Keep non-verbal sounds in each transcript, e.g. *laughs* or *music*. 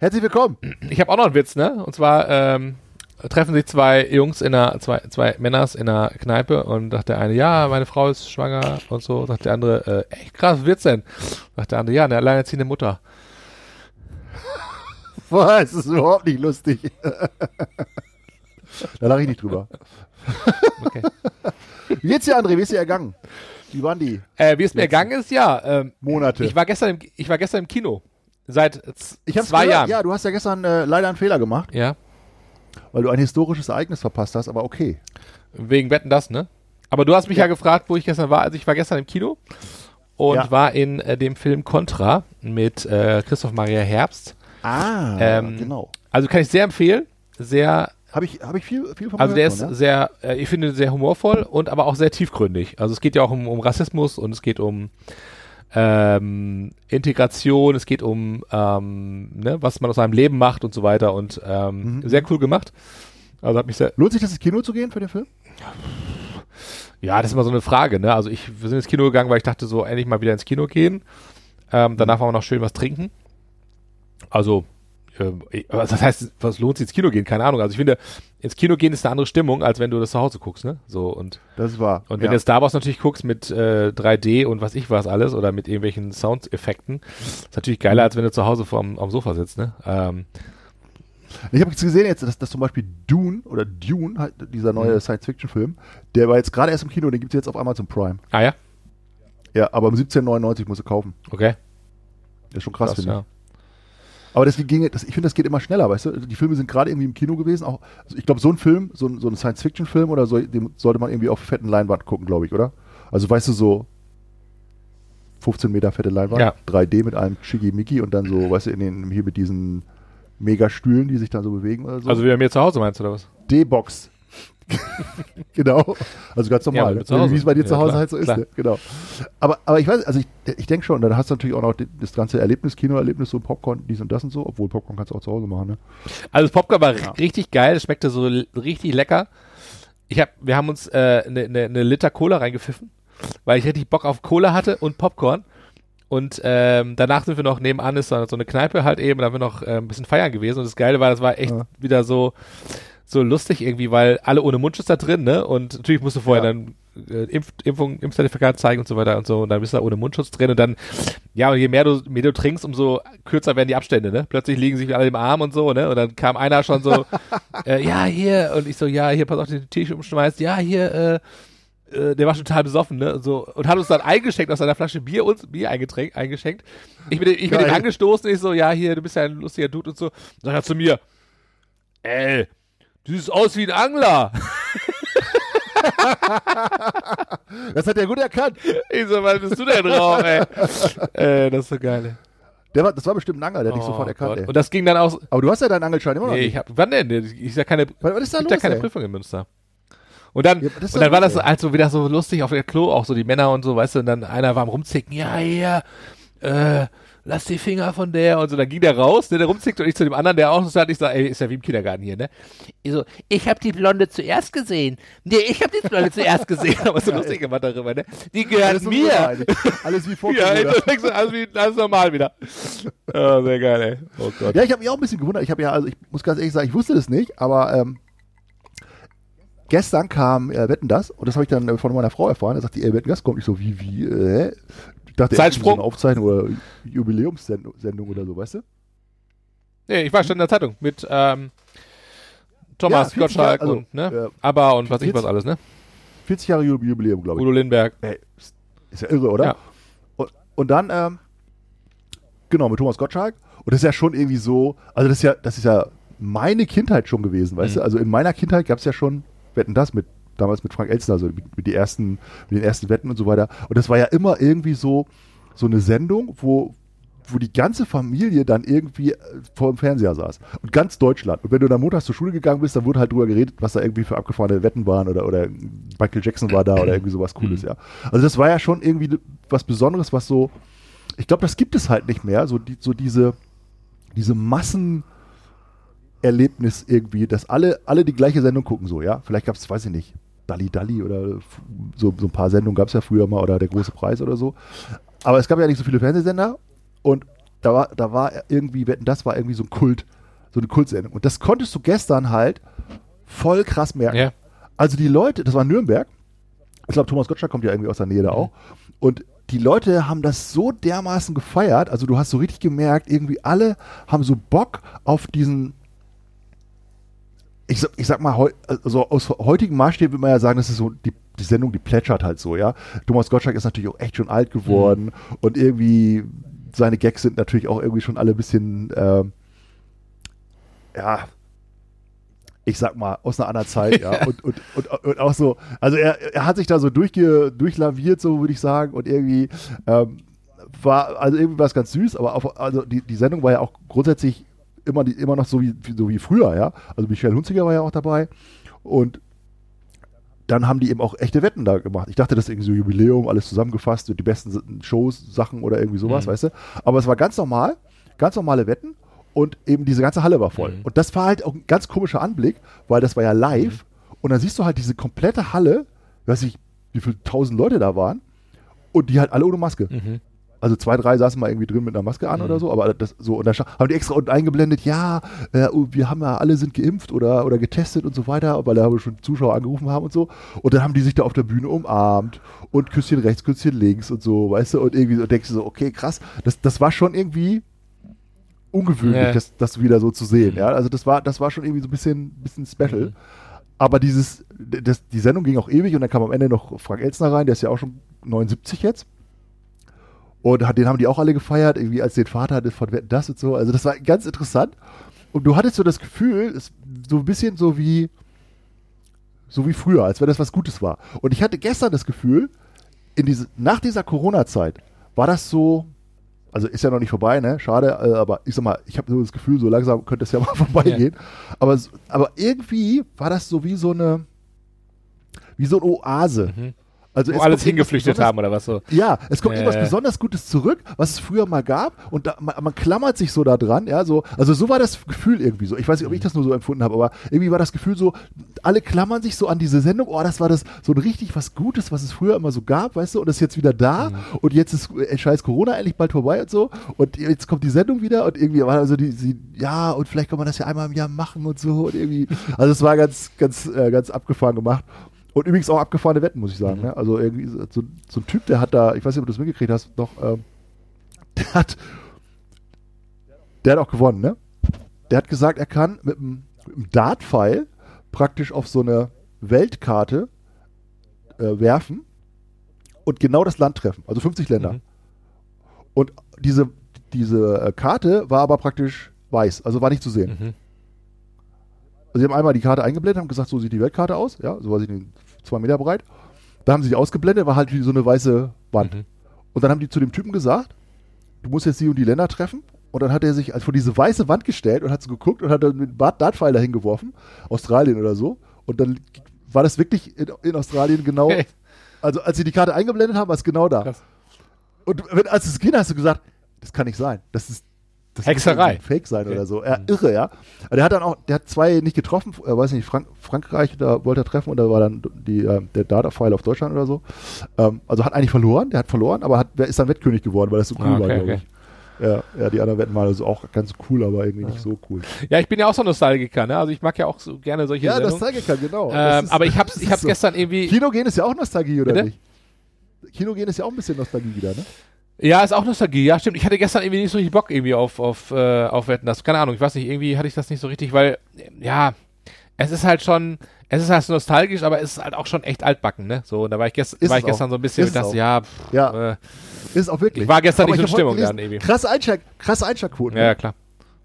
herzlich willkommen. Ich habe auch noch einen Witz, ne? Und zwar ähm, treffen sich zwei Jungs in einer, zwei, zwei Männers in einer Kneipe und sagt der eine, ja, meine Frau ist schwanger und so. Sagt der andere, äh, echt krass, was wird's denn? Sagt der andere, ja, eine alleinerziehende Mutter. *laughs* Boah, es ist überhaupt nicht lustig. *laughs* da lache ich nicht drüber. *laughs* Okay. Wie geht's dir, André? Wie ist dir ergangen? Wie waren die äh, wie es mir ergangen ist, ja. Ähm, Monate? ich war gestern im, ich war gestern im Kino. Seit Ich zwei gehört. Jahren. Ja, du hast ja gestern äh, leider einen Fehler gemacht, ja. weil du ein historisches Ereignis verpasst hast, aber okay. Wegen Wetten das, ne? Aber du hast mich ja. Ja. gefragt, wo ich gestern war. Also ich war gestern im Kino und Ja. war in äh, dem Film Contra mit äh, Christoph Maria Herbst. Ah, Ähm, genau. Also kann ich sehr empfehlen. Sehr, Habe ich, hab ich viel, viel von also der ist schon, ja? sehr, äh, ich finde sehr humorvoll und aber auch sehr tiefgründig. Also es geht ja auch um, um Rassismus und es geht um ähm, Integration, es geht um ähm, ne, was man aus seinem Leben macht und so weiter und ähm, Mhm. sehr cool gemacht. Also hat mich sehr, Lohnt sich das ins Kino zu gehen für den Film? Ja, das ist immer so eine Frage, ne? Also ich, wir sind ins Kino gegangen, weil ich dachte so, endlich mal wieder ins Kino gehen. Ähm, danach wollen wir noch schön was trinken. Also, ähm, was das heißt, was lohnt sich ins Kino gehen? Keine Ahnung. Also ich finde, ins Kino gehen ist eine andere Stimmung, als wenn du das zu Hause guckst, ne? So und Das ist wahr. und wenn ja. du Star Wars natürlich guckst mit äh, 3D und was ich was alles oder mit irgendwelchen Soundeffekten, ist natürlich geiler, als wenn du zu Hause vorm, am Sofa sitzt, ne? Ähm, Ich habe jetzt gesehen, jetzt, dass, dass zum Beispiel Dune oder Dune, halt dieser neue Mhm. Science-Fiction-Film, der war jetzt gerade erst im Kino, den gibt es jetzt auf Amazon Prime. ah ja, Ja, aber um 17,99 musst du kaufen. okay. Das ist schon krass, Krass, finde ich. ja. Aber das ging, das, ich finde, das geht immer schneller, weißt du? Die Filme sind gerade irgendwie im Kino gewesen. Auch, also ich glaube, so ein Film, so ein, so ein Science-Fiction-Film oder so, den sollte man irgendwie auf fetten Leinwand gucken, glaube ich, oder? Also weißt du, so 15 Meter fette Leinwand, Ja. 3D mit einem Schickimicki und dann so, weißt du, in den, hier mit diesen Megastühlen, die sich dann so bewegen oder so. Also wie bei mir zu Hause meinst du oder was? D-Box. *laughs* genau. Also ganz Ja, normal. mit ne? Wie es bei dir Ja, zu Hause klar, halt so ist. klar. Ne? Genau. Aber, aber ich weiß, also ich, ich denke schon, dann hast du natürlich auch noch das ganze Erlebnis, Kinoerlebnis, so Popcorn, dies und das und so, obwohl Popcorn kannst du auch zu Hause machen, ne? Also das Popcorn war Ja. richtig geil, es schmeckte so richtig lecker. Ich hab, wir haben uns eine äh, ne, ne, Liter Cola reingepfiffen, weil ich richtig Bock auf Cola hatte und Popcorn. Und ähm, danach sind wir noch nebenan ist so so eine Kneipe halt eben, da haben wir noch äh, ein bisschen feiern gewesen. Und das Geile war, das war echt Ja. wieder so so lustig irgendwie, weil alle ohne Mundschutz da drin, ne? Und natürlich musst du vorher Ja. dann äh, Impf Impfung, Impfzertifikat zeigen und so weiter und so. Und dann bist du da ohne Mundschutz drin und dann, ja, und je mehr du, mehr du trinkst, umso kürzer werden die Abstände, ne? Plötzlich liegen sich alle im Arm und so, ne? Und dann kam einer schon so, *laughs* äh, ja, hier, und ich so, ja, hier, pass auf, den Tisch umschmeißt, ja, hier, äh, äh, der war schon total besoffen, ne? Und So, und hat uns dann eingeschenkt aus seiner Flasche Bier uns Bier eingeschenkt. Ich bin, ich bin ihm angestoßen, ich so, ja, hier, du bist ja ein lustiger Dude und so. Sagt er zu mir, ey, siehst aus wie ein Angler. *laughs* Das hat er gut erkannt. Ich so, was bist du denn drauf, ey? *laughs* äh, das ist so geil. Der war, das war bestimmt ein Angler, der hat dich Oh sofort erkannt, Gott. ey. Und das ging dann auch, Aber du hast ja deinen Angelschein immer noch nee, nicht. ich hab, wann denn? Ich ja keine, was, was ist da gibt los, ja keine ey? Prüfung in Münster. Und dann, Ja, und dann war das ey. halt so wieder so lustig auf der Klo, auch so die Männer und so, weißt du, und dann einer war am rumzicken, ja, hier, äh, lass die Finger von der und so, dann ging der raus, ne, der rumzickt und ich zu dem anderen, der auch so hat, ich sag, ey, ist ja wie im Kindergarten hier, ne? Ich so, ich hab die Blonde zuerst gesehen. Nee, ich hab die Blonde zuerst gesehen, *laughs* aber so lustig gemacht darüber, ne? Die gehört mir. Alles wie vor *laughs* Ja, ey, alles, wie, alles normal wieder. Oh, sehr geil, ey. Oh Gott. Ja, ich habe mich auch ein bisschen gewundert. Ich habe ja, also ich muss ganz ehrlich sagen, ich wusste das nicht, aber ähm, gestern kam äh, Wetten das und das habe ich dann äh, von meiner Frau erfahren. Da sagte die, ey, Wetten das kommt nicht so wie, wie, äh? Ich dachte, Zeitsprung. so Aufzeichnung oder Jubiläumssendung Sendung oder so, weißt du? Nee, ich war schon in der Zeitung mit ähm, Thomas Ja, 40 Gottschalk also, und ne? äh, Aber und was ich 40 was alles, ne? 40 Jahre Ju- Jubiläum, glaube ich. Udo Lindenberg. Ey, ist- ist ja irre, oder? Ja. Und, und dann, ähm, genau, mit Thomas Gottschalk. Und das ist ja schon irgendwie so, also das ist ja, das ist ja meine Kindheit schon gewesen, weißt Mhm. du? Also in meiner Kindheit gab es ja schon, wetten das, mit damals mit Frank Elstner, also mit, mit, die ersten, mit den ersten Wetten und so weiter. Und das war ja immer irgendwie so, so eine Sendung, wo, wo die ganze Familie dann irgendwie äh, vor dem Fernseher saß. Und ganz Deutschland. Und wenn du dann montags zur Schule gegangen bist, dann wurde halt drüber geredet, was da irgendwie für abgefahrene Wetten waren oder, oder Michael Jackson war da oder irgendwie sowas Cooles, mhm. ja. Also das war ja schon irgendwie was Besonderes, was so, ich glaube, das gibt es halt nicht mehr, so, die, so diese, diese Massen, Erlebnis irgendwie, dass alle, alle die gleiche Sendung gucken, so, ja. Vielleicht gab es, weiß ich nicht, Dalli Dalli oder so, so ein paar Sendungen gab es ja früher mal oder der große Preis oder so. Aber es gab ja nicht so viele Fernsehsender und da war, da war irgendwie, das war irgendwie so ein Kult, so eine Kultsendung. Und das konntest du gestern halt voll krass merken. Ja. Also die Leute, das war Nürnberg, ich glaube, Thomas Gottschalk kommt ja irgendwie aus der Nähe da mhm. auch. Und die Leute haben das so dermaßen gefeiert, also du hast so richtig gemerkt, irgendwie alle haben so Bock auf diesen, ich, ich sag mal, also aus heutigen Maßstäben würde man ja sagen, das ist so die, die Sendung, die plätschert halt so, ja. Thomas Gottschalk ist natürlich auch echt schon alt geworden mhm. und irgendwie seine Gags sind natürlich auch irgendwie schon alle ein bisschen, äh, ja, ich sag mal, aus einer anderen Zeit, *laughs* ja. Und, und, und, und auch so, also er, er hat sich da so durchge, durchlaviert, so würde ich sagen, und irgendwie ähm, war, also irgendwie war es ganz süß, aber auch, also die, die Sendung war ja auch grundsätzlich immer, die, immer noch so wie, so wie früher, ja. Also Michelle Hunziger war ja auch dabei und dann haben die eben auch echte Wetten da gemacht. Ich dachte, das ist irgendwie so Jubiläum, alles zusammengefasst, die besten Shows, Sachen oder irgendwie sowas, mhm. weißt du. Aber es war ganz normal, ganz normale Wetten und eben diese ganze Halle war voll. Mhm. Und das war halt auch ein ganz komischer Anblick, weil das war ja live mhm. und dann siehst du halt diese komplette Halle, weiß ich, wie viele tausend Leute da waren und die halt alle ohne Maske. Mhm. Also zwei, drei saßen mal irgendwie drin mit einer Maske an mhm. oder so, aber das so und dann haben die extra unten eingeblendet, ja, äh, oh, wir haben ja alle sind geimpft oder, oder getestet und so weiter, weil da haben wir schon Zuschauer angerufen haben und so. Und dann haben die sich da auf der Bühne umarmt und Küsschen rechts, Küsschen links und so, weißt du, und irgendwie so denkst du so, okay, krass, das, das war schon irgendwie ungewöhnlich, ja. das, das wieder so zu sehen. Ja, also das war, das war schon irgendwie so ein bisschen, bisschen special. Mhm. Aber dieses, das, die Sendung ging auch ewig und dann kam am Ende noch Frank Elzner rein, der ist ja auch schon 79 jetzt. Und den haben die auch alle gefeiert, irgendwie als den Vater von das und so. Also das war ganz interessant. Und du hattest so das Gefühl, so ein bisschen so wie, so wie früher, als wenn das was Gutes war. Und ich hatte gestern das Gefühl, in diese, nach dieser Corona-Zeit war das so, also ist ja noch nicht vorbei, ne? Schade, äh, aber ich sag mal, ich habe so das Gefühl, so langsam könnte es ja *laughs* mal vorbeigehen. Ja. Aber, aber irgendwie war das so wie so eine, wie so eine Oase. Mhm. Also Wo alles hingeflüchtet haben oder was so. Ja, es kommt äh. irgendwas besonders Gutes zurück, was es früher mal gab und da, man, man, klammert sich so da dran, ja, so, also so war das Gefühl irgendwie so. Ich weiß nicht, ob ich das nur so empfunden habe, aber irgendwie war das Gefühl so, alle klammern sich so an diese Sendung, oh, das war das so ein richtig was Gutes, was es früher immer so gab, weißt du, und das ist jetzt wieder da mhm. und jetzt ist äh, scheiß Corona endlich bald vorbei und so und jetzt kommt die Sendung wieder und irgendwie war also die, die ja, und vielleicht kann man das ja einmal im Jahr machen und so und irgendwie, also es war ganz, ganz, äh, ganz abgefahren gemacht und übrigens auch abgefahrene Wetten, muss ich sagen. Mhm. Ne? Also irgendwie so, so, ein Typ, der hat da, ich weiß nicht, ob du das mitgekriegt hast, noch, ähm, der hat, der hat auch gewonnen, ne? Der hat gesagt, er kann mit einem, Dart-Pfeil praktisch auf so eine Weltkarte äh, werfen und genau das Land treffen. Also 50 Länder. Mhm. Und diese, diese äh, Karte war aber praktisch weiß, also war nicht zu sehen. Mhm. Also sie haben einmal die Karte eingeblendet, haben gesagt, so sieht die Weltkarte aus, ja, so ich nicht, zwei Meter breit. Da haben sie die ausgeblendet, war halt wie so eine weiße Wand. Mhm. Und dann haben die zu dem Typen gesagt, du musst jetzt die und die Länder treffen. Und dann hat er sich als vor diese weiße Wand gestellt und hat so geguckt und hat dann mit Bart Dartpfeil dahin geworfen, Australien oder so. Und dann war das wirklich in, in Australien genau, hey. *laughs* also als sie die Karte eingeblendet haben, war es genau da. Krass. Und wenn, als es ging, hast du gesagt, das kann nicht sein. Das ist das Hexerei. Fake sein okay. oder so. Ja, irre, ja. Der hat dann auch, der hat zwei nicht getroffen, er weiß nicht, Frank Frankreich, da wollte er treffen und da war dann die, äh, der Data-File auf Deutschland oder so. Ähm, also hat eigentlich verloren, der hat verloren, aber hat, ist dann Wettkönig geworden, weil das so cool ah, okay, war, glaube ich. Ja, ja, die anderen Wetten waren also auch ganz cool, aber irgendwie nicht so cool. Ja, ich bin ja auch so Nostalgiker, ne? Also ich mag ja auch so gerne solche Ja, Sendungen. Nostalgiker, genau. Ähm, ist, aber ich hab's, ich hab's so. gestern irgendwie. Kino gehen ist ja auch Nostalgie, oder Bitte? nicht? Kino gehen ist ja auch ein bisschen Nostalgie wieder, ne? Ja, ist auch Nostalgie. Ja, stimmt. Ich hatte gestern irgendwie nicht so richtig Bock irgendwie auf, auf, äh, auf Wetten. Das, keine Ahnung, ich weiß nicht, irgendwie hatte ich das nicht so richtig, weil, ja, es ist halt schon, es ist halt nostalgisch, aber es ist halt auch schon echt altbacken, ne? So, und da war ich, gest war ich gestern so ein bisschen, ist das, ja, pff, ja. Äh, ist auch wirklich. Ich war gestern aber nicht in Stimmung gelesen, dann irgendwie. Krasse, Einschlag, krasse Einschlagquoten. Ja, ja, klar.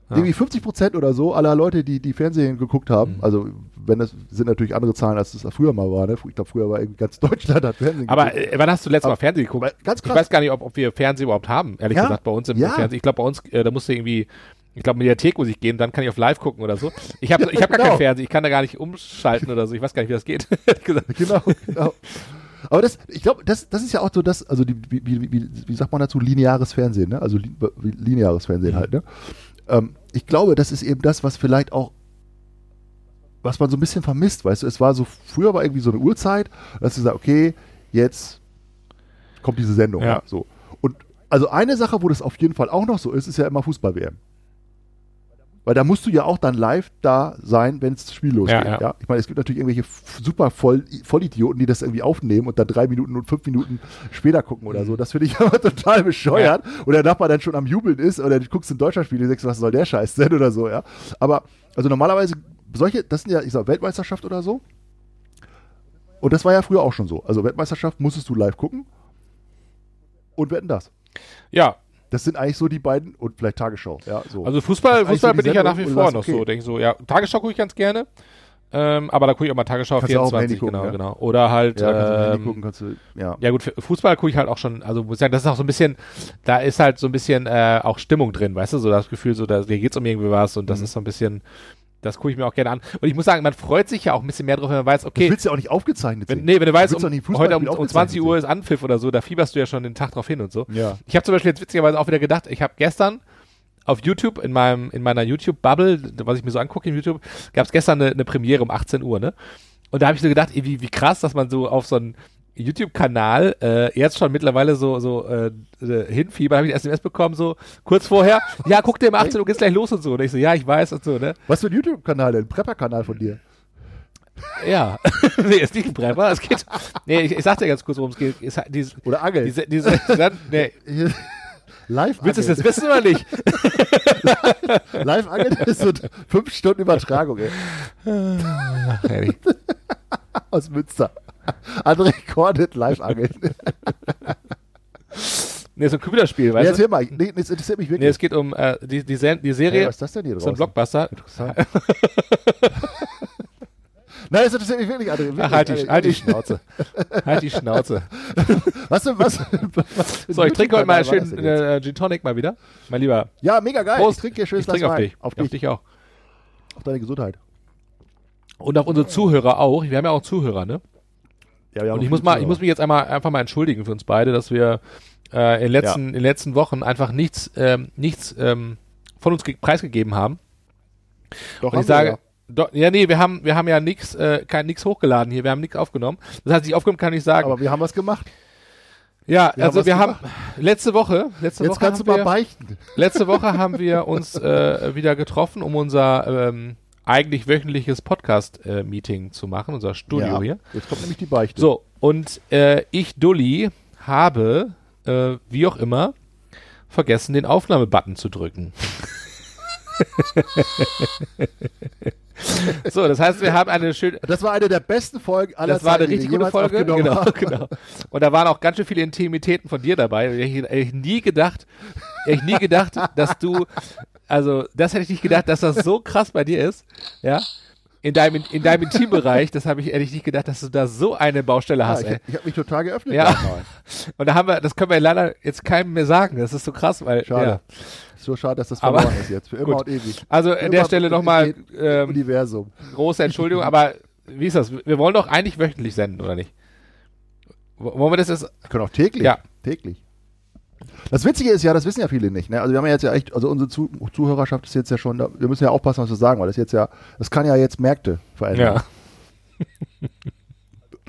Ja. Irgendwie 50 Prozent oder so aller Leute, die die Fernsehen geguckt haben, mhm. also wenn das sind natürlich andere Zahlen, als das früher mal war. Ne? Ich glaube, früher war irgendwie ganz Deutschland hat Fernsehen Aber geguckt. äh, wann hast du letztes Mal Fernsehen geguckt? ganz ich krass. weiß gar nicht, ob, ob wir Fernsehen überhaupt haben, ehrlich Ja. gesagt, bei uns im Ja. Fernsehen. Ich glaube, bei uns, äh, da musst du irgendwie, ich glaube, Mediathek muss ich gehen, dann kann ich auf live gucken oder so. Ich habe ich hab gar Genau. kein Fernsehen, ich kann da gar nicht umschalten oder so. Ich weiß gar nicht, wie das geht. *laughs* Genau, genau. Aber das, ich glaube, das, das ist ja auch so das, also die, wie, wie, wie, wie sagt man dazu, lineares Fernsehen, ne? Also li, lineares Fernsehen Mhm. halt, ne? Ähm, ich glaube, das ist eben das, was vielleicht auch, was man so ein bisschen vermisst, weißt du, es war so, früher war irgendwie so eine Uhrzeit, dass du sagst, okay, jetzt kommt diese Sendung, Ja. ja. so. Und also eine Sache, wo das auf jeden Fall auch noch so ist, ist ja immer Fußball-WM. Weil da musst du ja auch dann live da sein, wenn es das Spiel losgeht. Ja, Ja, ja. Ich meine, es gibt natürlich irgendwelche super Voll Vollidioten, die das irgendwie aufnehmen und dann drei Minuten und fünf Minuten später gucken oder Mhm. so. Das finde ich *laughs* aber total bescheuert. Und der Nachbar dann schon am Jubeln ist oder du guckst ein Deutschlandspiel und denkst, was soll der Scheiß denn oder so, ja. Aber also normalerweise, solche, das sind ja, ich sag, Weltmeisterschaft oder so. Und das war ja früher auch schon so. Also Weltmeisterschaft musstest du live gucken und wetten das. Ja, Das sind eigentlich so die beiden und vielleicht Tagesschau. Ja, so. also Fußball, Fußball so bin ich ja nach wie vor noch okay. so. Denke ich so, ja, Tagesschau gucke ich ganz gerne. Ähm, aber da gucke ich auch mal Tagesschau Kannst du auch am 24, Handy gucken, genau, ja. genau. Oder halt, ja, ähm, gucken, du, ja. Ja gut, Fußball gucke ich halt auch schon, also muss ich sagen, das ist auch so ein bisschen, da ist halt so ein bisschen äh, auch Stimmung drin, weißt du, so das Gefühl, so da hier geht's um irgendwie was und das Mhm. ist so ein bisschen, das gucke ich mir auch gerne an. Und ich muss sagen, man freut sich ja auch ein bisschen mehr drauf, wenn man weiß, okay, willst du ja auch nicht aufgezeichnet wenn, nee, wenn du weißt, willst doch um, heute um, um aufgezeichnet 20 Uhr ist Anpfiff oder so, da fieberst du ja schon den Tag drauf hin und so. Ja. Ich habe zum Beispiel jetzt witzigerweise auch wieder gedacht, ich habe gestern auf YouTube, in meinem, in meiner YouTube-Bubble, was ich mir so angucke in YouTube, gab es gestern eine, eine Premiere um 18 Uhr, ne? Und da habe ich so gedacht, ey, wie, wie krass, dass man so auf so einen YouTube-Kanal äh, jetzt schon mittlerweile so, so äh, äh, hinfiebert, habe ich eine SMS bekommen, so kurz vorher, ja, guck dir um 18 Uhr geht's gleich los und so. Und ich so, ja, ich weiß und so, ne? Was für ein YouTube-Kanal denn? Prepper-Kanal von dir? Ja. *laughs* nee, ist nicht ein Prepper, es geht. *laughs* Nee, ich, ich sag dir ganz kurz, worum es geht. Ist halt diese, Oder Angeln? diese, diese, nee, *laughs* Live willst du es jetzt wissen oder nicht? Live Angeln ist so fünf Stunden Übertragung, ey. Ehrlich. Aus Münster. André Cordet Live Angeln. *laughs* Nee, so ein Computerspiel, Nee, weißt du? erzähl mal. Nee, das interessiert mich Nee, wirklich. es geht um äh, die, die, Sen die Hey, Serie, was ist das denn hier so ein draußen? Blockbuster. Interessant. *laughs* Nein, das interessiert mich wirklich, André. Wirklich, Ach, halt die, halt die. Schnauze. halt die Schnauze. *laughs* Was, was, was So, ich trinke heute mal schön denn äh, Gin Tonic mal wieder. Mein Lieber. Ja, mega geil. Prost. Ich trinke hier schön Ich trinke auf dich. Auf dich. auch. Auf deine Gesundheit. Und auf unsere Zuhörer auch. Wir haben ja auch Zuhörer, ne? Ja, haben Und ich muss mal, ich muss mich jetzt einmal einfach mal entschuldigen für uns beide, dass wir äh, in, den letzten, in den letzten Wochen einfach nichts, ähm, nichts ähm, von uns ge- preisgegeben haben. Doch, Und ich haben sage, ja. do, ja, nee, wir haben, wir haben ja nichts, äh, kein nichts hochgeladen hier, wir haben nichts aufgenommen. Das heißt, nicht aufgenommen kann ich sagen. Aber wir haben was gemacht. ja, wir haben also was wir haben letzte Woche, letzte Jetzt Woche kannst du haben mal wir, beichten. letzte Woche haben wir uns äh, wieder getroffen, um unser ähm, eigentlich wöchentliches Podcast-Meeting zu machen, unser Studio ja. hier. Jetzt kommt nämlich die Beichte. So, und äh, ich, Dulli, habe, äh, wie auch immer, vergessen, den Aufnahmebutton zu drücken. *laughs* *laughs* so, das heißt, wir haben eine schöne. Das war eine der besten Folgen aller Das war eine richtig gute Folge. Genau, genau. Und da waren auch ganz schön viele Intimitäten von dir dabei. Ich hätte ich nie gedacht, ich nie gedacht, dass du, also das hätte ich nicht gedacht, dass das so krass bei dir ist. Ja. In deinem, in deinem Intimbereich, das habe ich ehrlich nicht gedacht, dass du da so eine Baustelle Ja, hast, ich ey. ich habe mich total geöffnet. Ja. *laughs* Und da haben wir, das können wir leider jetzt keinem mehr sagen. Das ist so krass, weil. Schade. Ja. So schade, dass das Aber- verloren ist jetzt. Für immer Gut. und ewig. Also an der Stelle nochmal ähm, Universum. große Entschuldigung, aber wie ist das? Wir wollen doch eigentlich wöchentlich senden, oder nicht? Wollen wir das jetzt? Wir können auch täglich. Ja. Täglich. Das Witzige ist ja, das wissen ja viele nicht. Ne? Also wir haben ja jetzt ja echt, also unsere Zu Zuhörerschaft ist jetzt ja schon, da, wir müssen ja aufpassen, was wir sagen, weil das jetzt ja, das kann ja jetzt Märkte verändern. Ja. *laughs*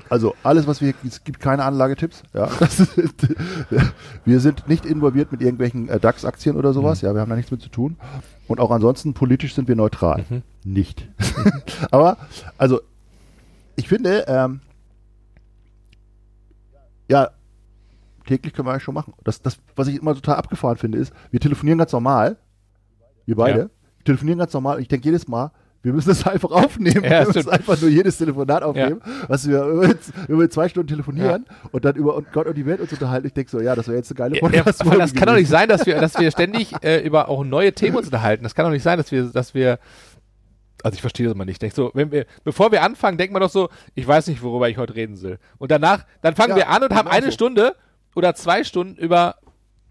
Also alles, was wir, es gibt keine Anlagetipps. Ja, *laughs* wir sind nicht involviert mit irgendwelchen äh, DAX-Aktien oder sowas. Ja, wir haben da nichts mit zu tun. Und auch ansonsten politisch sind wir neutral. Mhm. Nicht. *laughs* Aber also ich finde, ähm, ja, täglich können wir eigentlich schon machen. Das, das, was ich immer total abgefahren finde, ist, wir telefonieren ganz normal. Wir beide. Ja. Wir telefonieren ganz normal. Und ich denke jedes Mal, wir müssen das *laughs* einfach aufnehmen. Ja, wir müssen einfach nur jedes Telefonat aufnehmen, was wir über, *laughs* über zwei Stunden telefonieren und dann über und Gott und die Welt uns unterhalten. Ich denke so, ja, das wäre jetzt eine geile Ja, ja, podcast aber das kann doch nicht sein, dass wir, dass wir ständig äh, über auch neue Themen uns unterhalten. Das kann doch nicht sein, dass wir, dass wir Also ich verstehe das mal nicht. Denk so, wenn wir, bevor wir anfangen, denkt man doch so, ich weiß nicht, worüber ich heute reden will. Und danach, dann fangen Ja, wir an und haben genau eine so. Stunde oder zwei Stunden über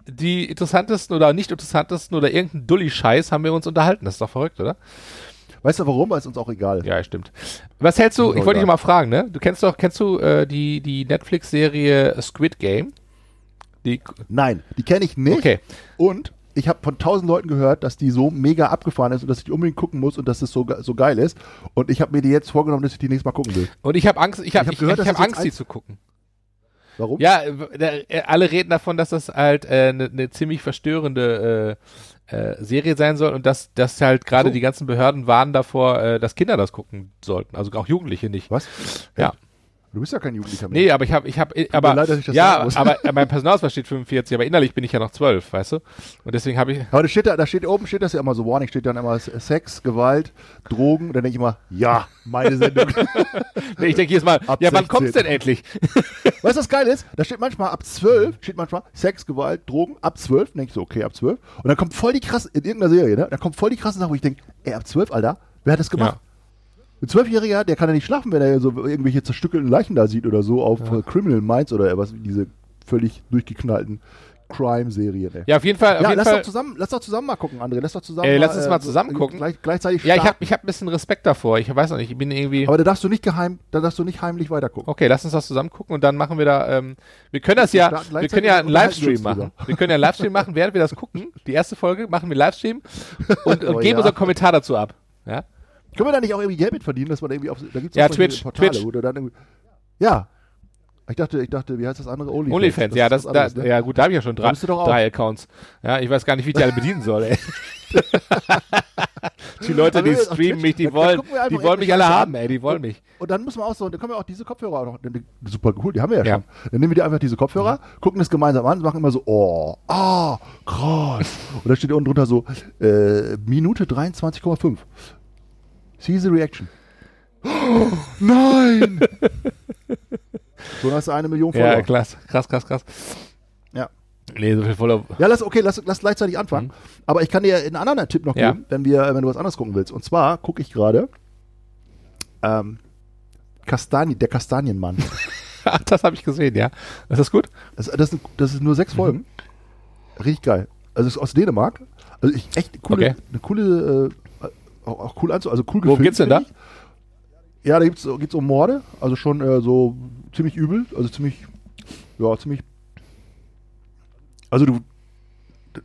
die interessantesten oder nicht interessantesten oder irgendeinen Dulli-Scheiß haben wir uns unterhalten. Das ist doch verrückt, oder? Weißt du warum? Weil es uns auch egal. Ja, stimmt. Was hältst du, ich wollte dich mal fragen, ne? Du kennst doch, kennst du äh, die, die Netflix-Serie Squid Game? Die, Nein, die kenne ich nicht. okay. Und ich habe von tausend Leuten gehört, dass die so mega abgefahren ist und dass ich die unbedingt gucken muss und dass es so, so geil ist. Und ich habe mir die jetzt vorgenommen, dass ich die nächstes Mal gucken will. Und ich habe Angst, ich habe hab ich, gehört, ich dass hab das Angst, die zu gucken. Warum? Ja, äh, alle reden davon, dass das halt eine äh, ne- ne ziemlich verstörende äh, äh, Serie sein soll und dass, dass halt gerade So. die ganzen Behörden warnen davor, äh, dass Kinder das gucken sollten. Also auch Jugendliche nicht. Was? Ja. Du bist ja kein Jugendlicher mehr. Nee, aber ich habe, ich habe, aber leid, ich ja, aber *laughs* mein Personalausweis steht 45, aber innerlich bin ich ja noch 12, weißt du? Und deswegen habe ich, Aber da steht da, da steht oben steht das ja immer so Warning, steht dann immer Sex, Gewalt, Drogen. Dann denke ich immer, ja, meine Sendung. *laughs* nee, ich denke jedes Mal, Ab ja, wann 16. kommt's denn endlich? *laughs* weißt du, was geil ist? Da steht manchmal ab 12, steht manchmal Sex, Gewalt, Drogen, ab 12. Dann denke ich so, okay, ab 12. Und dann kommt voll die krasse, in irgendeiner Serie, ne? Dann kommt voll die krasse Sache, wo ich denke, ey, ab 12, Alter, wer hat das gemacht? Ein Zwölfjähriger, der kann ja nicht schlafen, wenn er so irgendwelche zerstückelten Leichen da sieht oder so auf äh, Criminal Minds oder was, diese völlig durchgeknallten Crime-Serien. Ja, auf jeden Fall, auf Ja, jeden lass Fall. doch zusammen, lass doch zusammen mal gucken, André. Lass doch zusammen. Ey, lass uns mal so zusammen gucken. Gleich, gleichzeitig Ja, ich habe ich hab ein bisschen Respekt davor. Ich weiß noch nicht, ich bin irgendwie. Aber da darfst du nicht geheim, da darfst du nicht heimlich weitergucken. Okay, lass uns das zusammen gucken und dann machen wir da, ähm, wir können das ja, wir können ja einen Livestream machen. Wir können ja einen Livestream machen, während wir das gucken. Die erste Folge machen wir Livestream *laughs* und, und Oh geben ja. unseren Kommentar dazu ab. Ja? Können wir da nicht auch irgendwie Geld mit verdienen, dass man irgendwie auf, da gibt's Ja, Twitch, Portale, Twitch. wo du dann ja. Ich dachte, ich dachte, wie heißt das andere? Onlyfans. OnlyFans, ja, das, was da, anderes, ne? ja gut, da habe ich ja schon drei, drei Accounts. Ja, ich weiß gar nicht, wie ich die alle bedienen soll, ey. *laughs* die Leute, die streamen mich, die wollen, die wollen mich alle haben, ey, die wollen mich. Und dann müssen wir auch so, dann können wir auch diese Kopfhörer auch noch, dann- super cool, die haben wir ja, Ja. schon. Dann nehmen wir die einfach diese Kopfhörer, gucken das gemeinsam an, machen immer so, oh, ah, krass. Und da steht unten drunter so, äh, Minute 23,5. See the reaction. Oh, *gasps* nein! *laughs* so, dann hast du eine Million Ja, Follower. krass, krass, krass, krass. Ja. Nee, so viel Follower. Ja, lass, okay, lass, lass gleichzeitig anfangen. Aber ich kann dir einen anderen Tipp noch Mhm. Ja. geben, wenn, wir, wenn du was anderes gucken willst. Und zwar gucke ich gerade ähm, Kastanie, der Kastanienmann. *laughs* Das habe ich gesehen, ja. Ist das gut? Das, das, sind, das ist nur sechs Mhm. Folgen. Richtig geil. Also es ist aus Dänemark. Also ich, echt coole, Okay. eine coole, äh, auch, auch cool anzu, also cool Worum gefilmt, geht's denn da? Ja, da geht's, geht's um Morde, also schon äh, so ziemlich übel, also ziemlich, ja, ziemlich, also du,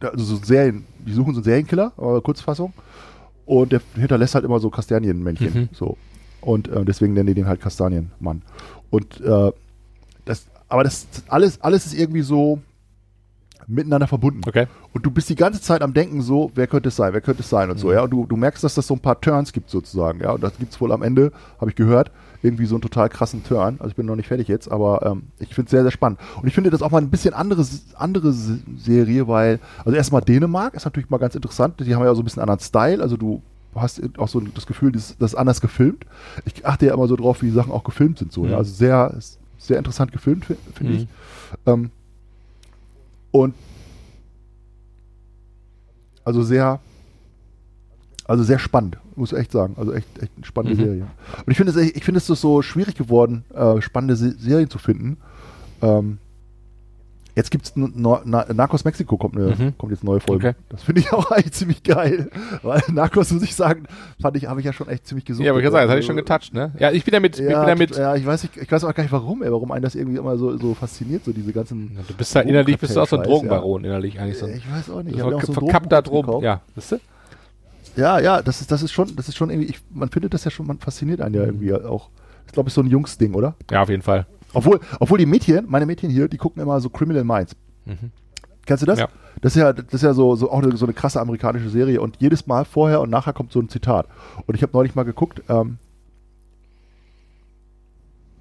also so Serien, die suchen so einen Serienkiller, aber Kurzfassung, und der hinterlässt halt immer so Kastanienmännchen, Mhm. so. Und äh, deswegen nennen die den halt Kastanienmann. Und äh, das, aber das alles, alles ist irgendwie so miteinander verbunden. Okay. Und du bist die ganze Zeit am Denken so, wer könnte es sein, wer könnte es sein und so, ja. Und du, du merkst, dass das so ein paar Turns gibt sozusagen, ja. Und das gibt es wohl am Ende, habe ich gehört, irgendwie so einen total krassen Turn. Also ich bin noch nicht fertig jetzt, aber ähm, ich finde es sehr, sehr spannend. Und ich finde das auch mal ein bisschen andere, andere Serie, weil, also erstmal Dänemark ist natürlich mal ganz interessant. Die haben ja so ein bisschen anderen Style. Also du hast auch so das Gefühl, das, das ist anders gefilmt. Ich achte ja immer so drauf, wie die Sachen auch gefilmt sind, so, Mhm. ja. Also sehr, sehr interessant gefilmt, fi- finde Mhm. ich. Ähm, und also sehr, also sehr spannend, muss ich echt sagen. Also echt, echt eine spannende Mhm. Serie. Und ich finde es, ich finde es so schwierig geworden, äh, spannende Se Serien zu finden. Ähm, jetzt gibt es Na Narcos Mexico kommt, eine, Mhm. kommt jetzt eine neue Folge. Okay. Das finde ich *laughs* auch eigentlich ziemlich geil. Weil Narcos, muss ich sagen, fand ich, habe ich ja schon echt ziemlich gesucht. Ja, aber ich kann sagen, das hatte ich schon getoucht, ne? Ja, ich bin damit, ich bin Ja, damit, ja, ich weiß, nicht, ich weiß auch gar nicht warum, ey, warum einen das irgendwie immer so, so fasziniert, so diese ganzen. du bist halt innerlich, bist du auch so ein Drogenbaron, innerlich eigentlich so. Ja. Ich weiß auch nicht. Ich hab so verkappter Drogen, gekauft. ja, wisst ihr? Ja, ja, das ist, das ist schon, das ist schon irgendwie, ich, man findet das ja schon, man fasziniert einen Mhm. ja irgendwie auch. Ich glaube, ist so ein Jungsding, oder? Ja, auf jeden Fall. Obwohl, obwohl die Mädchen, meine Mädchen hier, die gucken immer so Criminal Minds. Mhm. Kennst du das? Ja. Das ist ja, das ist ja so, so auch eine, so eine krasse amerikanische Serie und jedes Mal vorher und nachher kommt so ein Zitat. Und ich habe neulich mal geguckt, ähm,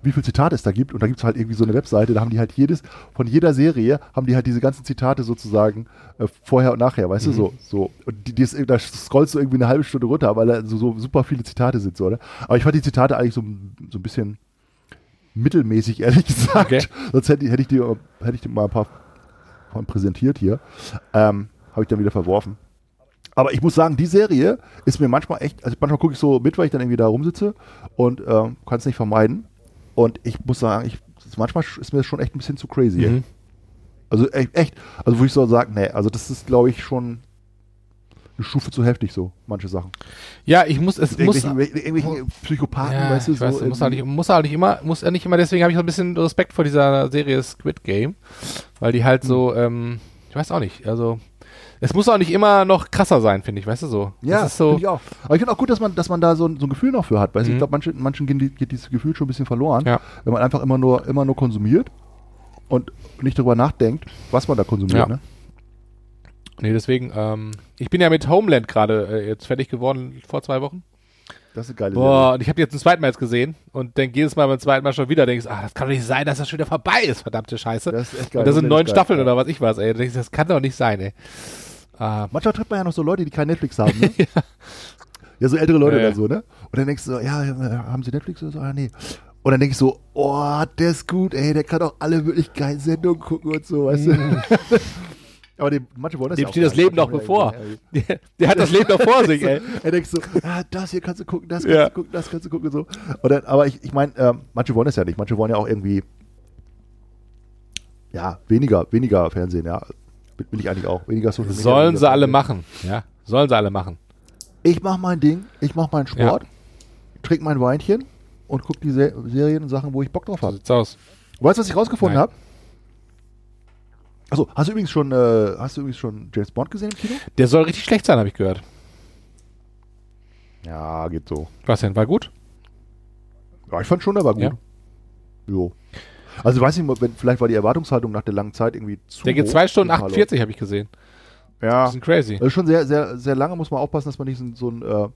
wie viele Zitate es da gibt. Und da gibt es halt irgendwie so eine Webseite, da haben die halt jedes, von jeder Serie haben die halt diese ganzen Zitate sozusagen äh, vorher und nachher, weißt du, Mhm. so. so. Und die, die ist, da scrollst du irgendwie eine halbe Stunde runter, weil da so, so super viele Zitate sind, so, oder? Aber ich fand die Zitate eigentlich so, so ein bisschen mittelmäßig, ehrlich gesagt. Okay. Sonst hätte, ich- hätte ich dir hätte ich dir mal ein paar von präsentiert hier. Ähm, Habe ich dann wieder verworfen. Aber ich muss sagen, die Serie ist mir manchmal echt, also manchmal gucke ich so mit, weil ich dann irgendwie da rumsitze und ähm, kann es nicht vermeiden. Und ich muss sagen, ich, manchmal ist mir das schon echt ein bisschen zu crazy. Mhm. Also echt, echt, also wo ich so sage, nee, also das ist, glaube ich, schon eine Stufe zu heftig so, manche Sachen. Ja, ich muss, es muss, Irgendwelchen, Psychopathen, ja, weißt du, ich so. weiß, muss halt nicht, muss halt nicht immer, muss er nicht immer, deswegen habe ich so ein bisschen Respekt vor dieser Serie Squid Game, weil die halt Hm. so, ähm, ich weiß auch nicht, also, es muss auch nicht immer noch krasser sein, finde ich, weißt du so. Ja, das ist so, ich auch. Aber ich finde auch gut, dass man, dass man da so ein, so ein Gefühl noch für hat. Weißt du, Mhm. ich glaube, manchen, manchen geht dieses Gefühl schon ein bisschen verloren, Ja. wenn man einfach immer nur, immer nur konsumiert und nicht darüber nachdenkt, was man da konsumiert. Ja. Ne? Nee, deswegen, ähm, ich bin ja mit Homeland gerade äh, jetzt fertig geworden vor zwei Wochen. Das ist eine geile Boah, und ich habe jetzt zum zweiten Mal jetzt gesehen und denke jedes Mal beim zweiten Mal schon wieder, denkst, ah, das kann doch nicht sein, dass das schon wieder vorbei ist, verdammte Scheiße. Das ist echt geil. und das sind neun geil. Staffeln Ja. oder was ich weiß, ey. Da denkst das kann doch nicht sein, ey. Ah, Manchmal trifft man ja noch so Leute, die kein Netflix haben. Ne? *laughs* ja. so ältere Leute Ja, ja. oder so, ne? Und dann denkst du so, ja, haben sie Netflix oder so? Ah, nee. Und dann denke ich so, oh, der ist gut, ey, der kann auch alle wirklich geile Sendungen gucken und so, weißt du? *laughs* Aber dem, manche wollen das Dem ja steht das Leben noch bevor. Ja, der, der hat das Leben noch vor sich, *laughs* ey. Er denkt so, ah, das hier kannst du gucken, das kannst Ja. du gucken, das kannst du gucken so. Dann, aber ich, ich meine, ähm, manche wollen das ja nicht. Manche wollen ja auch irgendwie, ja, weniger, weniger Fernsehen, ja. Will ich eigentlich auch. Weniger Social Media, Sollen sie alle machen, ja. Sollen sie alle machen. Ich mach mein Ding, ich mach meinen Sport, trinke mein Weinchen und gucke die Se Serien und Sachen, wo ich Bock drauf So habe. sieht's aus. Weißt du, was ich rausgefunden habe? Achso, hast du übrigens schon, äh, hast du übrigens schon James Bond gesehen im Kino? Der soll richtig schlecht sein, habe ich gehört. Ja, geht so. Was denn? War gut? Ja, ich fand schon, der war gut. Ja. Jo. Also weiß nicht, wenn, vielleicht war die Erwartungshaltung nach der langen Zeit irgendwie zu Der geht hoch zwei für Stunden ein paar 48, habe ich gesehen. Ja. Das ist crazy. Das ist schon sehr, sehr, sehr lange, muss man aufpassen, dass man nicht so, so einen äh,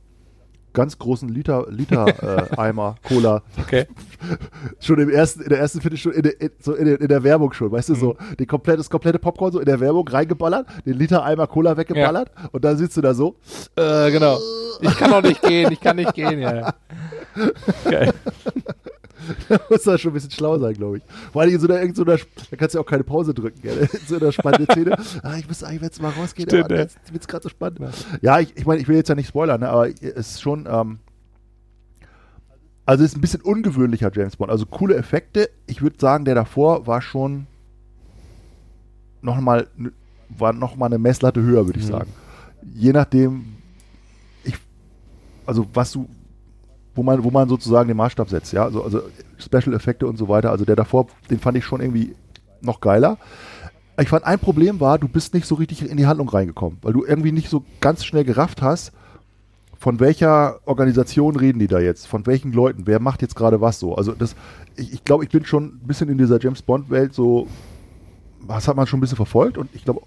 ganz großen Liter, Liter äh, Eimer Cola *laughs* Okay. *laughs* schon im ersten, in der ersten Viertelstunde, in der, in, so in, der, in der Werbung schon, weißt du, so, Mhm. die komplette, das komplette Popcorn so in der Werbung reingeballert, den Liter Eimer Cola weggeballert und dann sitzt du da so. Äh, genau. Ich kann doch nicht gehen, ich kann nicht gehen, ja. ja. *laughs* Geil. Da *laughs* muss da schon ein bisschen schlau sein, glaube ich. Vor allem in so einer, irgend so einer, da kannst du ja auch keine Pause drücken, gell? *laughs* In so einer spannenden Szene. *laughs* Ah, ich muss eigentlich jetzt mal rausgehen, Stimmt, aber jetzt wird's gerade so spannend. Ja, ich, ich meine, ich will jetzt ja nicht spoilern, ne, aber es ist schon, ähm, also es ist ein bisschen ungewöhnlicher James Bond. Also coole Effekte. Ich würde sagen, der davor war schon nochmal, war noch mal eine Messlatte höher, würde ich Mhm. sagen. Je nachdem, ich, also was du, wo man, wo man sozusagen den Maßstab setzt, ja, also, also Special Effekte und so weiter. Also der davor, den fand ich schon irgendwie noch geiler. Ich fand ein Problem war, du bist nicht so richtig in die Handlung reingekommen, weil du irgendwie nicht so ganz schnell gerafft hast, von welcher Organisation reden die da jetzt? Von welchen Leuten? Wer macht jetzt gerade was so? Also das, ich, ich glaube, ich bin schon ein bisschen in dieser James Bond Welt so, was hat man schon ein bisschen verfolgt und ich glaube,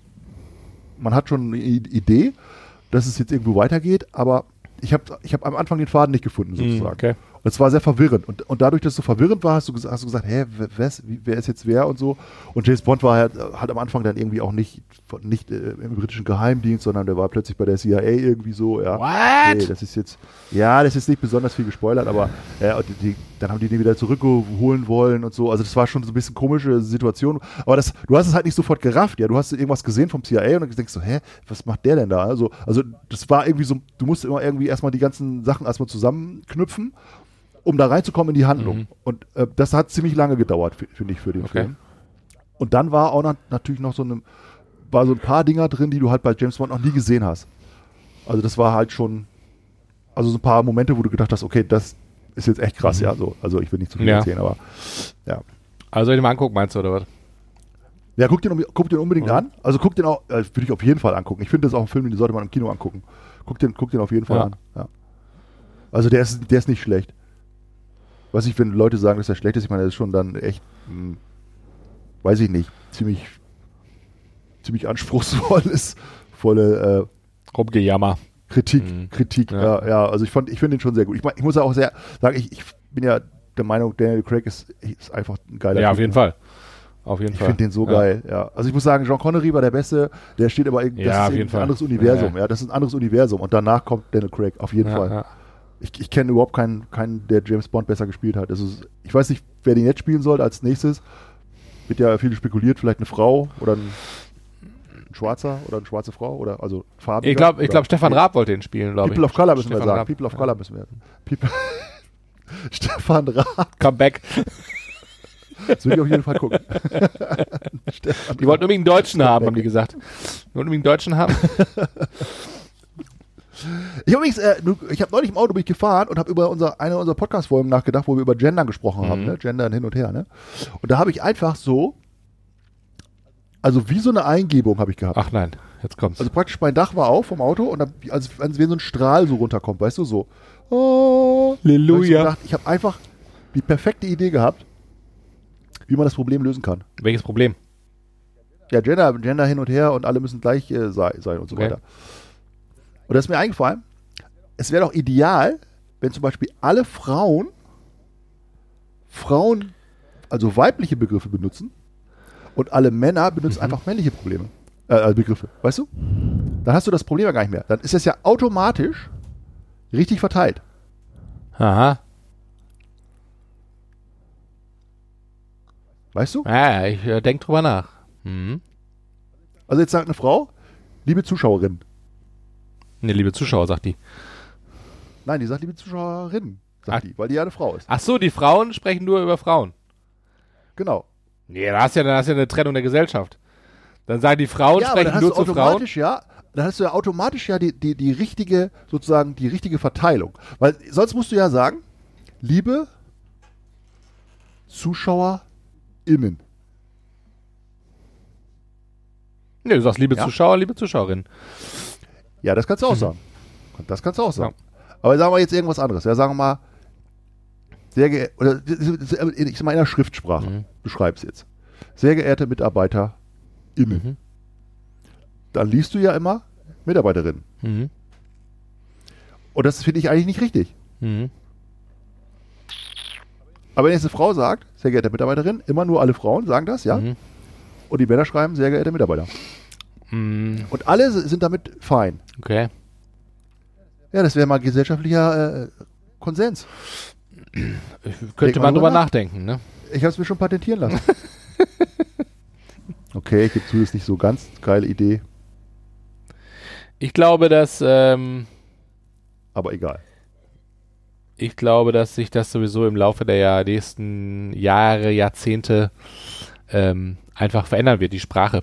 man hat schon eine Idee, dass es jetzt irgendwo weitergeht, aber ich habe ich hab am Anfang den Faden nicht gefunden sozusagen. Mhm, okay. Und es war sehr verwirrend. Und, und dadurch, dass es so verwirrend war, hast du, hast du gesagt, hä, wer, wer, ist, jetzt wer und so. Und James Bond war halt, halt am Anfang dann irgendwie auch nicht, nicht äh, im britischen Geheimdienst, sondern der war plötzlich bei der CIA irgendwie so, ja. What? Nee, das ist jetzt, ja, das ist nicht besonders viel gespoilert, aber äh, die, dann haben die den wieder zurückholen wollen und so. Also das war schon so ein bisschen komische Situation. Aber das, du hast es halt nicht sofort gerafft, ja. Du hast irgendwas gesehen vom CIA und dann denkst du, hä, was macht der denn da? Also, also das war irgendwie so, du musst immer irgendwie erstmal die ganzen Sachen erstmal zusammenknüpfen, um da reinzukommen in die Handlung. Mhm. Und äh, das hat ziemlich lange gedauert, fi- finde ich, für den Okay. Film. Und dann war auch noch, natürlich noch so eine, war so ein paar Dinger drin, die du halt bei James Bond noch nie gesehen hast. Also das war halt schon, also so ein paar Momente, wo du gedacht hast, okay, das ist jetzt echt krass, ja. So, also ich will nicht zu viel Ja. erzählen, aber ja. Also soll ich den mal angucken, meinst du, oder was? Ja, guck den, guck den unbedingt Mhm. an. Also guck den auch, äh, würde ich auf jeden Fall angucken. Ich finde das ist auch ein Film, den sollte man im Kino angucken. Guck den, guck den auf jeden Fall Ja. an. Ja. Also der ist, der ist nicht schlecht. Was ich, wenn Leute sagen, dass er schlecht ist, ich meine, das ist schon dann echt, hm, weiß ich nicht, ziemlich, ziemlich anspruchsvolles, volle äh, Rumgejammer. Kritik, Mhm. Kritik, Ja. ja. ja, also ich fand, ich finde den schon sehr gut. Ich, mein, ich muss ja auch sehr sagen, ich, ich bin ja der Meinung, Daniel Craig ist, ist einfach ein geiler Ja, Typ. auf jeden Fall. Auf jeden Ich Fall. finde den so ja. geil, ja. Also ich muss sagen, Jean Connery war der Beste, der steht aber irgendwie, das Ja, ist irgendwie Fall. ein anderes Universum, Ja, ja, das ist ein anderes Universum und danach kommt Daniel Craig, auf jeden Ja, Fall. Ich, ich kenne überhaupt keinen, keinen, der James Bond besser gespielt hat. Also ich weiß nicht, wer den jetzt spielen soll als nächstes. Wird ja viel spekuliert, vielleicht eine Frau oder ein Schwarzer oder eine schwarze Frau oder also Farben. Ich glaube, glaub, Stefan Raab wollte ihn spielen, glaube ich. People of Color müssen wir sagen. Raab. People of Color müssen wir. People *laughs* Stefan Raab, Come back. das will ich auf jeden Fall gucken. *laughs* Die wollten unbedingt einen Deutschen haben, haben die gesagt. Die wollten unbedingt einen Deutschen haben. *laughs* Ich habe übrigens, äh, ich habe neulich im Auto bin ich gefahren und habe über unser, eine unserer Podcast-Folgen nachgedacht, wo wir über Gender gesprochen haben, Mhm. ne? Gendern hin und her, ne? Und da habe ich einfach so, also wie so eine Eingebung habe ich gehabt. Ach nein, jetzt kommt's. Also praktisch mein Dach war auf vom Auto und dann, als, als wenn so ein Strahl so runterkommt, weißt du, so. Oh, Halleluja. Hab Ich, so ich habe einfach die perfekte Idee gehabt, wie man das Problem lösen kann. Welches Problem? Ja, Gender, Gender hin und her und alle müssen gleich äh, sei, sein und so Okay. weiter. Und da ist mir eingefallen, es wäre doch ideal, wenn zum Beispiel alle Frauen Frauen, also weibliche Begriffe benutzen und alle Männer benutzen einfach männliche Probleme, äh, äh, Begriffe, weißt du? Dann hast du das Problem ja gar nicht mehr. Dann ist es ja automatisch richtig verteilt. Aha. Weißt du? Ja, ich äh, denk drüber nach. Mhm. Also jetzt sagt eine Frau, liebe Zuschauerin. Ne, liebe Zuschauer, sagt die. Nein, die sagt liebe Zuschauerin, sagt Ah. die, weil die ja eine Frau ist. Ach so, die Frauen sprechen nur über Frauen. Genau. Nee, da hast ja, da hast ja eine Trennung der Gesellschaft. Dann sagen die Frauen ja, sprechen hast nur du zu Frauen. ja, dann hast du ja automatisch ja die, die, die richtige, sozusagen die richtige Verteilung. Weil sonst musst du ja sagen, liebe ZuschauerInnen. Nee, du sagst liebe Ja? Zuschauer, liebe Zuschauerinnen. Ja, das kannst du auch Mhm. sagen. Das kannst du auch sagen. Aber sagen wir jetzt irgendwas anderes. Ja, sagen wir mal, sehr geehrte, oder ich sag mal in der Schriftsprache. Mhm. Du schreibst jetzt. Sehr geehrte MitarbeiterInnen. Mhm. Dann liest du ja immer Mitarbeiterinnen. Mhm. Und das finde ich eigentlich nicht richtig. Mhm. Aber wenn jetzt eine Frau sagt, sehr geehrte Mitarbeiterin, immer nur alle Frauen sagen das, ja? Mhm. Und die Männer schreiben, sehr geehrte Mitarbeiter. Mhm. Und alle sind damit fein. Okay. Ja, das wäre mal gesellschaftlicher äh, Konsens. Könnte mal man drüber drüber nach. nachdenken, ne? Ich habe es mir schon patentieren lassen. *laughs* okay, ich gebe zu, das ist nicht so ganz geile Idee, Ich glaube, dass ähm, aber egal. ich glaube, dass sich das sowieso im Laufe der nächsten Jahre, Jahrzehnte ähm, einfach verändern wird, die Sprache.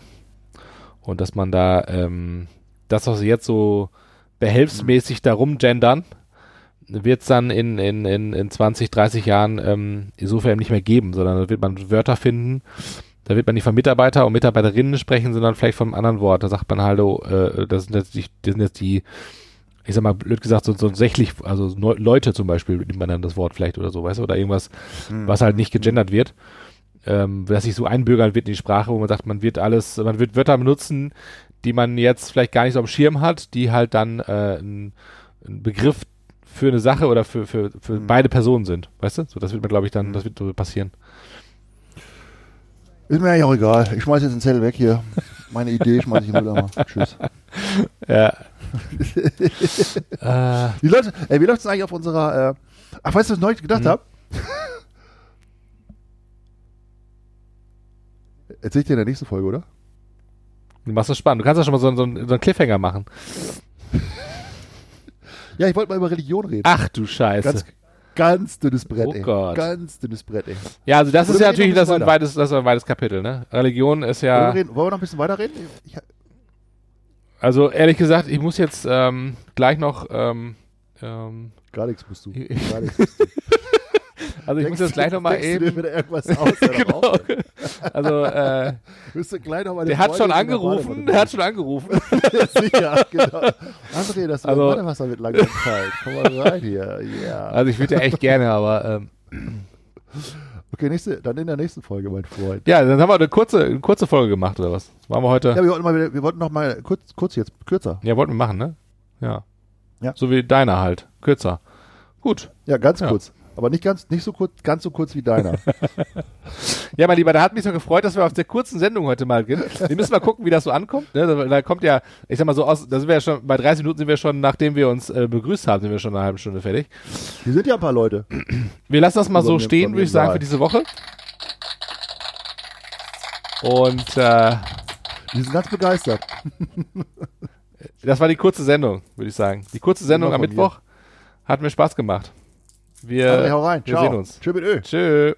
Und dass man da ähm, das, was sie jetzt so behelfsmäßig darum gendern, wird es dann in, in, in, in 20, 30 Jahren ähm, insofern nicht mehr geben, sondern da wird man Wörter finden, da wird man nicht von Mitarbeiter und Mitarbeiterinnen sprechen, sondern vielleicht von einem anderen Wort. Da sagt man halt, oh, äh, das sind jetzt die, das sind jetzt die ich sag mal, blöd gesagt, so, so sächlich, also Leute zum Beispiel, nimmt man dann das Wort vielleicht oder so, weißt du, oder irgendwas, was halt nicht gegendert wird, ähm, dass sich so einbürgern wird in die Sprache, wo man sagt, man wird alles, man wird Wörter benutzen, die man jetzt vielleicht gar nicht so am Schirm hat, die halt dann äh, ein, ein Begriff für eine Sache oder für, für, für beide Personen sind, weißt du? So, das wird mir, glaube ich, dann, das wird so passieren. Ist mir eigentlich auch egal. Ich schmeiß jetzt den Zettel weg hier. Meine Idee schmeiß ich im Mülleimer. *laughs* Tschüss. Ja. *laughs* äh, Wie läuft, ey, wie läuft es eigentlich auf unserer, äh, ach, weißt du, was ich neulich gedacht Mhm. habe? Erzähl ich dir in der nächsten Folge, oder? du machst das spannend. Du kannst ja schon mal so, einen- so, einen- so einen Cliffhanger machen. *laughs* Ja, ich wollte mal über Religion reden. Ach du Scheiße. Ganz, ganz dünnes Brett, Oh ey. Gott. Ganz dünnes Brett, ey. Ja, also das Oder ist ja natürlich das ein weites, das ein weites Kapitel, ne? Religion ist Wollen, ja, wir reden, wollen wir noch ein bisschen weiter reden? Ich, also ehrlich gesagt, ich muss jetzt ähm, gleich noch, ähm, ähm, gar nichts bist du. Gar nichts bist du. *laughs* also ich muss jetzt gleich noch mal denkst du dir eben, irgendwas aus? *laughs* Genau, also äh, du gleich noch mal der hat schon angerufen, der hat schon angerufen. Sicher, genau. André, das Also- Badewasser wird langsam kalt. Komm mal rein hier. Ja. Also ich würde ja echt gerne, aber ähm, Okay, nächste, dann in der nächsten Folge, mein Freund. ja, dann haben wir eine kurze, eine kurze Folge gemacht oder was? Waren wir heute? Ja, wir wollten, mal, wieder- wir wollten noch mal kurz, kurz jetzt, kürzer. Ja, wollten wir machen, ne? Ja. Ja. So wie deiner halt, kürzer. Gut. Ja, ganz Ja. kurz. Aber nicht ganz, nicht so kurz, ganz so kurz wie deiner. *laughs* Ja, mein Lieber, da hat mich so gefreut, dass wir auf der kurzen Sendung heute mal gehen. Wir müssen mal gucken, wie das so ankommt. Ne? Da, da kommt ja, ich sag mal so aus, da sind wir ja schon, bei 30 Minuten sind wir schon, nachdem wir uns äh, begrüßt haben, sind wir schon eine halbe Stunde fertig. Hier sind ja ein paar Leute. Wir lassen das mal so mir- stehen, würde ich sagen, für diese Woche. Und äh, Die sind ganz begeistert. Das war die kurze Sendung, würde ich sagen. Die kurze Sendung am Mittwoch hat mir Spaß gemacht. Wir, rein. wir sehen uns. Tschö mit Ö. Tschö.